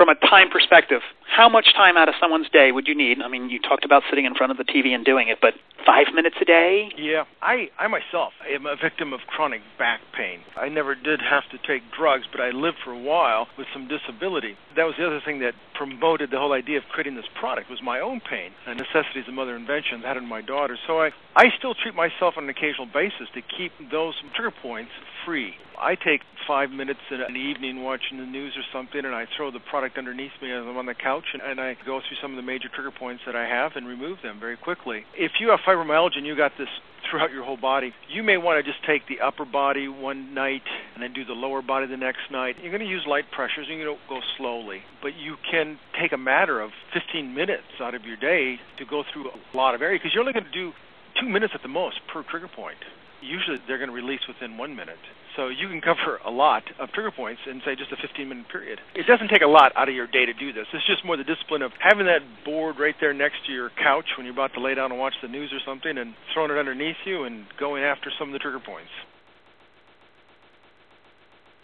from a time perspective, how much time out of someone's day would you need? I mean, you talked about sitting in front of the TV and doing it, but five minutes a day? Yeah, I, I myself am a victim of chronic back pain. I never did have to take drugs, but I lived for a while with some disability. That was the other thing that promoted the whole idea of creating this product was my own pain. A necessity is a mother invention. That and my daughter. So I, I still treat myself on an occasional basis to keep those trigger points free. I take five minutes in an evening watching the news or something, and I throw the product underneath me as I'm on the couch, and, and I go through some of the major trigger points that I have and remove them very quickly. If you have fibromyalgia and you got this throughout your whole body, you may want to just take the upper body one night and then do the lower body the next night. You're going to use light pressures and you're go slowly, but you can take a matter of 15 minutes out of your day to go through a lot of area because you're only going to do two minutes at the most per trigger point. Usually they're going to release within one minute. So you can cover a lot of trigger points in, say, just a 15 minute period. It doesn't take a lot out of your day to do this. It's just more the discipline of having that board right there next to your couch when you're about to lay down and watch the news or something and throwing it underneath you and going after some of the trigger points.